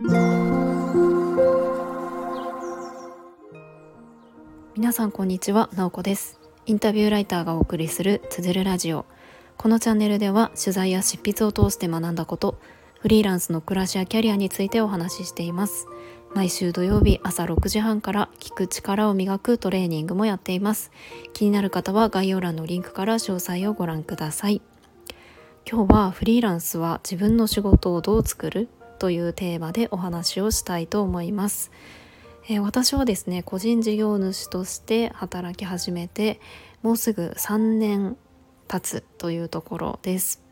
皆さんこんにちは、なおこです。インタビューライターがお送りするつづるラジオ。このチャンネルでは取材や執筆を通して学んだことフリーランスの暮らしやキャリアについてお話ししています。毎週土曜日朝6時半から聞く力を磨くトレーニングもやっています。気になる方は概要欄のリンクから詳細をご覧ください。今日はフリーランスは自分の仕事をどう作るというテーマでお話をしたいと思います、えー、私はですね個人事業主として働き始めてもうすぐ3年経つというところです。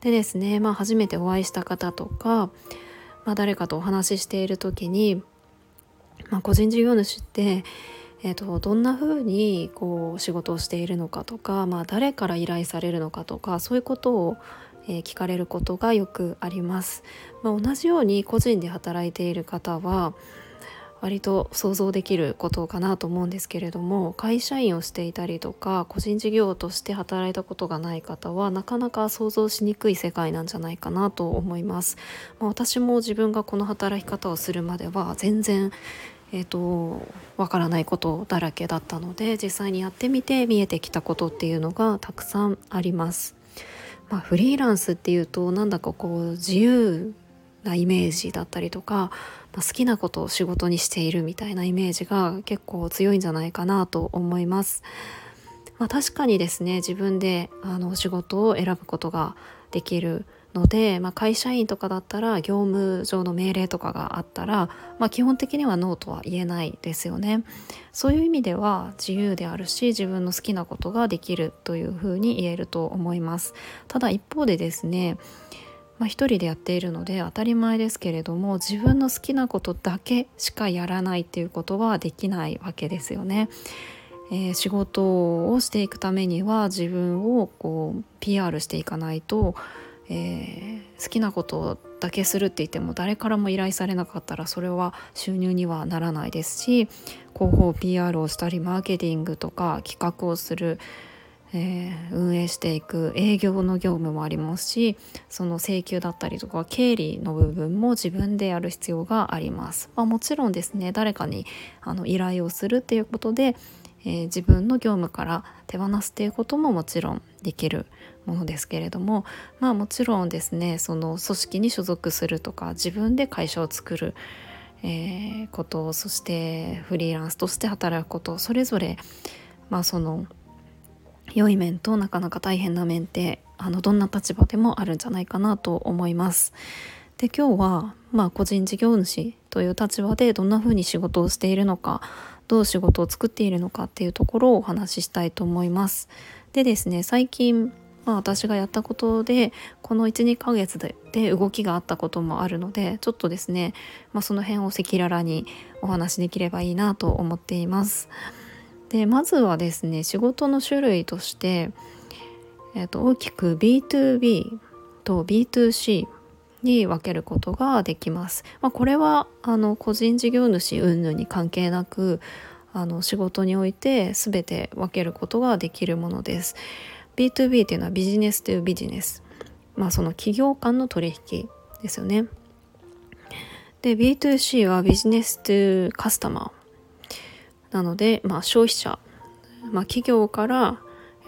でですね、まあ、初めてお会いした方とかまあ、誰かとお話ししている時に、まあ、個人事業主って、えーと、どんな風にこう仕事をしているのかとか、まあ、誰から依頼されるのかとかそういうことを、えー、聞かれることがよくあります。まあ、同じように個人で働いている方は割と想像できることかなと思うんですけれども会社員をしていたりとか個人事業として働いたことがない方はなかなか想像しにくい世界なんじゃないかなと思います。まあ、私も自分がこの働き方をするまでは全然えーと、わからないことだらけだったので実際にやってみて見えてきたことっていうのがたくさんあります。まあ、フリーランスっていうとなんだかこう自由なイメージだったりとか、まあ、好きなことを仕事にしているみたいなイメージが結構強いんじゃないかなと思います。まあ、確かにですね自分であの仕事を選ぶことができるので、まあ、会社員とかだったら業務上の命令とかがあったら、まあ、基本的にはノーとは言えないですよね。そういう意味では自由であるし自分の好きなことができるというふうに言えると思います。ただ一方でですねまあ、一人でやっているので当たり前ですけれども自分の好きなことだけしかやらないっていうことはできないわけですよね。えー、仕事をしていくためには自分をこう PR していかないと、えー、好きなことだけするって言っても誰からも依頼されなかったらそれは収入にはならないですし広報 PR をしたりマーケティングとか企画をするえー、運営していく営業の業務もありますしその請求だったりとか経理の部分も自分でやる必要があります。まあ、もちろんですね誰かにあの依頼をするっていうことで、えー、自分の業務から手放すっていうことももちろんできるものですけれどもまあもちろんですねその組織に所属するとか自分で会社を作るえー、ことそしてフリーランスとして働くことそれぞれまあその良い面となかなか大変な面ってあのどんな立場でもあるんじゃないかなと思います。で今日は、まあ、個人事業主という立場でどんな風に仕事をしているのかどう仕事を作っているのかっていうところをお話ししたいと思います。でですね最近まあ、私がやったことでこの12ヶ月で動きがあったこともあるのでちょっとですね、まあ、その辺を赤裸々にお話しできればいいなと思っています。でまずはですね仕事の種類として、えー、と大きく B2B と B2C に分けることができます。まあ、これはあの個人事業主云々に関係なくあの仕事において全て分けることができるものです。B2B っていうのはビジネスというビジネス。まあその企業間の取引ですよね。で B2C はビジネスというカスタマー。なので、まあ、消費者、まあ、企業から、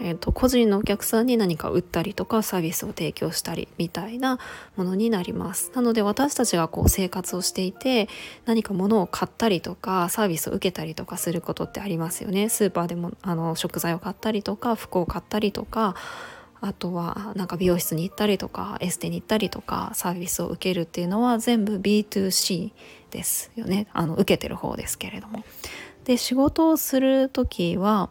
えーと、個人のお客さんに何か売ったりとかサービスを提供したりみたいなものになります。なので私たちがこう生活をしていて何か物を買ったりとかサービスを受けたりとかすることってありますよね。スーパーでもあの食材を買ったりとか服を買ったりとかあとはなんか美容室に行ったりとかエステに行ったりとかサービスを受けるっていうのは全部 B2C ですよね。あの受けてる方ですけれども。で仕事をする時は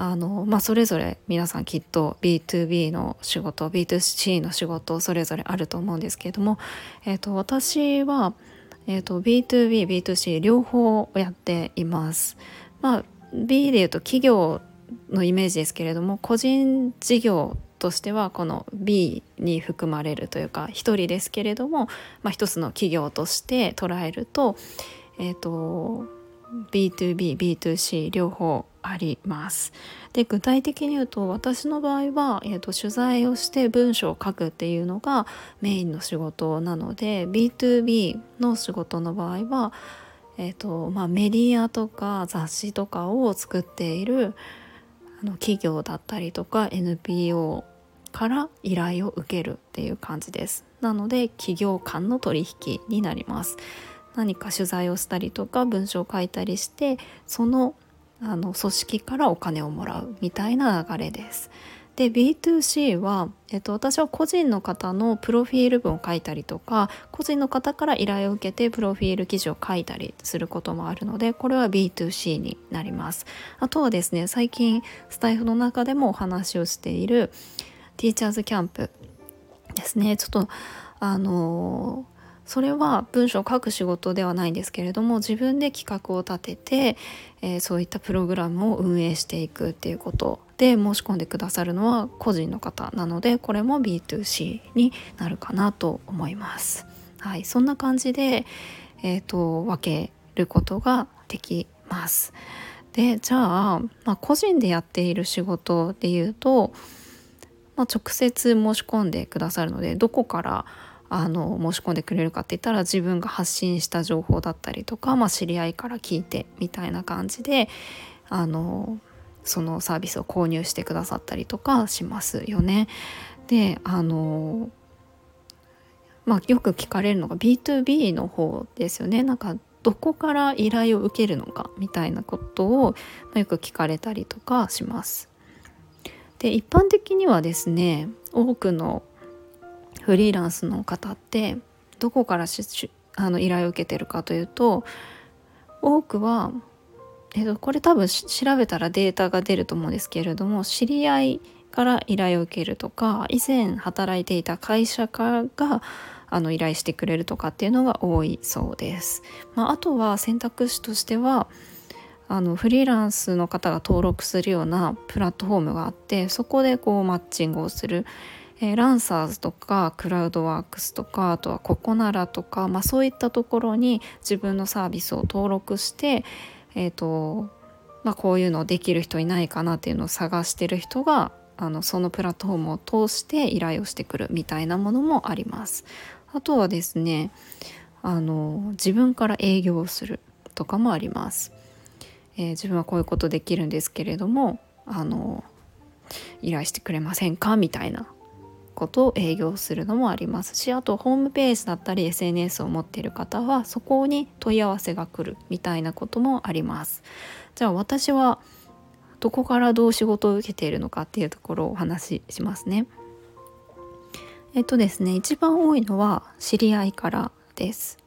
あの、まあ、それぞれ皆さんきっと B2B の仕事 B2C の仕事それぞれあると思うんですけれども、えーと、私は、えーと、B2BB2C 両方やっています。まあ、B でいうと企業のイメージですけれども個人事業としてはこの B に含まれるというか一人ですけれども、まあ、一つの企業として捉えると,、えーと B2B、B2C 両方あります。で具体的に言うと私の場合は、えーと、取材をして文章を書くっていうのがメインの仕事なので B2B の仕事の場合は、えーとまあ、メディアとか雑誌とかを作っているあの企業だったりとか NPO から依頼を受けるっていう感じです。なので企業間の取引になります。何か取材をしたりとか文章を書いたりしてそのあの組織からお金をもらうみたいな流れです。で B2C は、えっと、私は個人の方のプロフィール文を書いたりとか個人の方から依頼を受けてプロフィール記事を書いたりすることもあるのでこれは B2C になりますあとはですね最近スタイフの中でもお話をしているティーチャーズキャンプですねちょっとあのーそれは文章を書く仕事ではないんですけれども自分で企画を立てて、えー、そういったプログラムを運営していくっていうことで申し込んでくださるのは個人の方なのでこれも B2C になるかなと思います。はい、そんな感じで、えーと、分けることができます。でじゃあ、まあ、個人でやっている仕事でいうと、まあ、直接申し込んでくださるのでどこからあの申し込んでくれるかって言ったら自分が発信した情報だったりとか、まあ、知り合いから聞いてみたいな感じであのそのサービスを購入してくださったりとかしますよね。であのまあ、よく聞かれるのが B2B の方ですよね。なんかどこから依頼を受けるのかみたいなことをよく聞かれたりとかします。で一般的にはですね多くのフリーランスの方ってどこからあの依頼を受けてるかというと多くは、えっと、これ多分調べたらデータが出ると思うんですけれども知り合いから依頼を受けるとか以前働いていた会社からがあの依頼してくれるとかっていうのが多いそうです。まあ、あとは選択肢としてはあのフリーランスの方が登録するようなプラットフォームがあってそこでこうマッチングをするえー、ランサーズとかクラウドワークスとかあとはココナラとか、まあ、そういったところに自分のサービスを登録して、えーとまあ、こういうのできる人いないかなっていうのを探してる人があのそのプラットフォームを通して依頼をしてくるみたいなものもあります。あとはですねあの自分から営業をするとかもあります。えー、自分はこういうことできるんですけれどもあの依頼してくれませんか？みたいなことを営業するのもありますしあとホームページだったり SNS を持っている方はそこに問い合わせが来るみたいなこともあります。じゃあ私はどこからどう仕事を受けているのかっていうところをお話ししますね。えっとですね一番多いのは知り合いからです。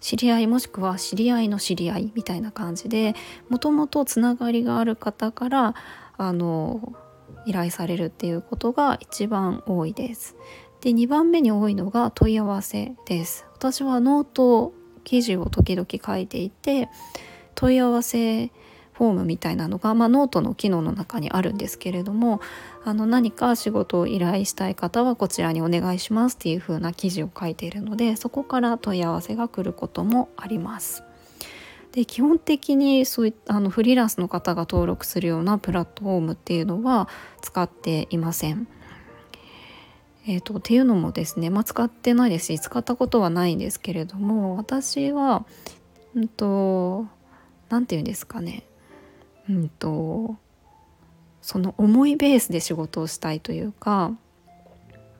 知り合いもしくは知り合いの知り合いみたいな感じでもともとつながりがある方からあの依頼されるっていうことが一番多いです。で2番目に多いのが問い合わせです。私はノート記事を時々書いていて問い合わせフォームみたいなのが、まあ、ノートの機能の中にあるんですけれどもあの何か仕事を依頼したい方はこちらにお願いしますっていう風な記事を書いているのでそこから問い合わせが来ることもあります。で基本的にそういあのフリーランスの方が登録するようなプラットフォームっていうのは使っていません。えーと、っていうのもですね、まあ、使ってないですし使ったことはないんですけれども私はうんと何て言うんですかねうんとその思いベースで仕事をしたいというか、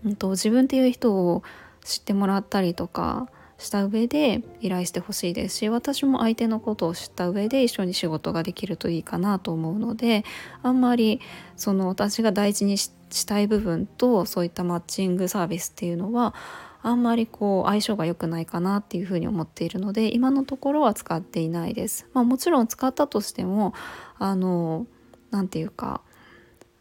うんと自分っていう人を知ってもらったりとかした上で依頼してほしいですし私も相手のことを知った上で一緒に仕事ができるといいかなと思うのであんまりその私が大事にしたい部分とそういったマッチングサービスっていうのはあんまりこう相性が良くないかなっていうふうに思っているので今のところは使っていないです。まあ、もちろん使ったとしてもあの何て言うか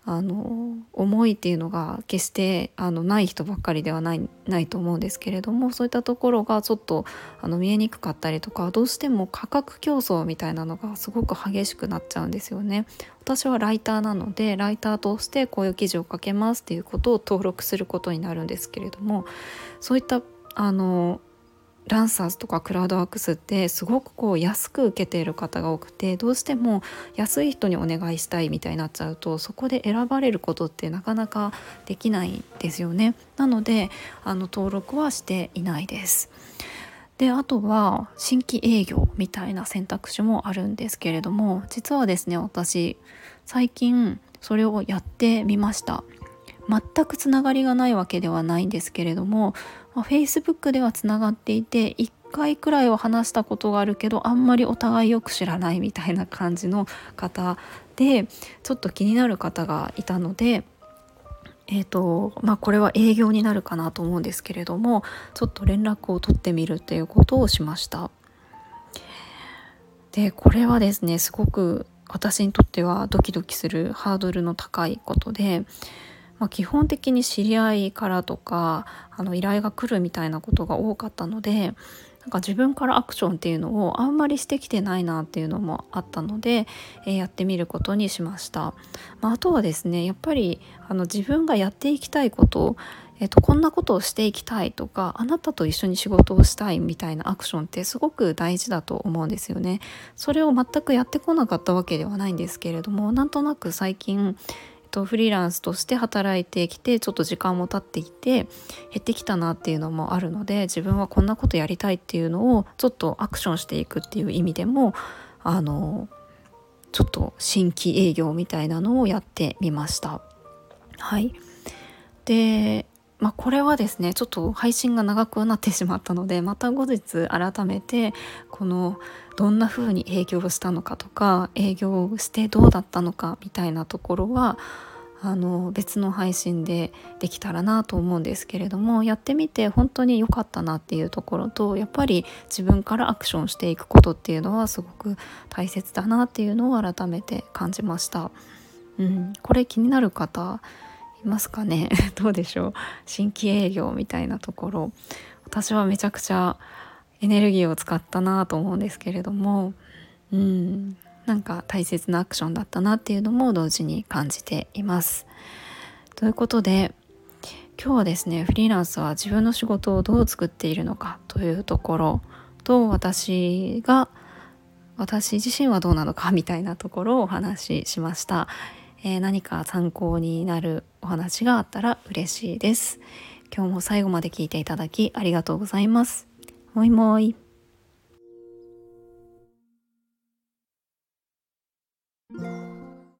あの思いっていうのが決してあのない人ばっかりではないないと思うんですけれどもそういったところがちょっとあの見えにくかったりとかどうしても価格競争みたいなのがすごく激しくなっちゃうんですよね。私はライターなのでライターとしてこういう記事を書けますっていうことを登録することになるんですけれどもそういったあのランサーズとかクラウドワークスってすごくこう安く受けている方が多くてどうしても安い人にお願いしたいみたいになっちゃうとそこで選ばれることってなかなかできないですよね。なのであの登録はしていないです。であとは新規営業みたいな選択肢もあるんですけれども実はですね私最近それをやってみました全くつながりがないわけではないんですけれども、まあ、Facebook ではつながっていて1回くらいは話したことがあるけどあんまりお互いよく知らないみたいな感じの方でちょっと気になる方がいたのでえーとまあ、これは営業になるかなと思うんですけれどもちょっと連絡を取ってみるっていうことをしました。でこれはですねすごく私にとってはドキドキするハードルの高いことでまあ、基本的に知り合いからとかあの依頼が来るみたいなことが多かったのでなんか自分からアクションっていうのをあんまりしてきてないなっていうのもあったので、えー、やってみることにしました。まあ、あとはですねやっぱりあの自分がやっていきたいことえっと、こんなことをしていきたいとかあなたと一緒に仕事をしたいみたいなアクションってすごく大事だと思うんですよね。それを全くやってこなかったわけではないんですけれどもなんとなく最近とフリーランスとして働いてきてちょっと時間も経っていて減ってきたなっていうのもあるので自分はこんなことやりたいっていうのをちょっとアクションしていくっていう意味でもあのちょっと新規営業みたいなのをやってみました。はいでまあ、これはですねちょっと配信が長くなってしまったのでまた後日改めてこのどんな風に営業をしたのかとか営業をしてどうだったのかみたいなところはあの別の配信でできたらなと思うんですけれどもやってみて本当に良かったなっていうところとやっぱり自分からアクションしていくことっていうのはすごく大切だなっていうのを改めて感じました。うん、これ気になる方いますかね？どうでしょう？新規営業みたいなところ。私はめちゃくちゃエネルギーを使ったなと思うんですけれども。うん。なんか大切なアクションだったなっていうのも同時に感じています。ということで今日はですねフリーランスは自分の仕事をどう作っているのかというところ。と私が私自身はどうなのかみたいなところをお話ししました。えー、何か参考になるお話があったら嬉しいです。今日も最後まで聞いていただきありがとうございます。もいもい。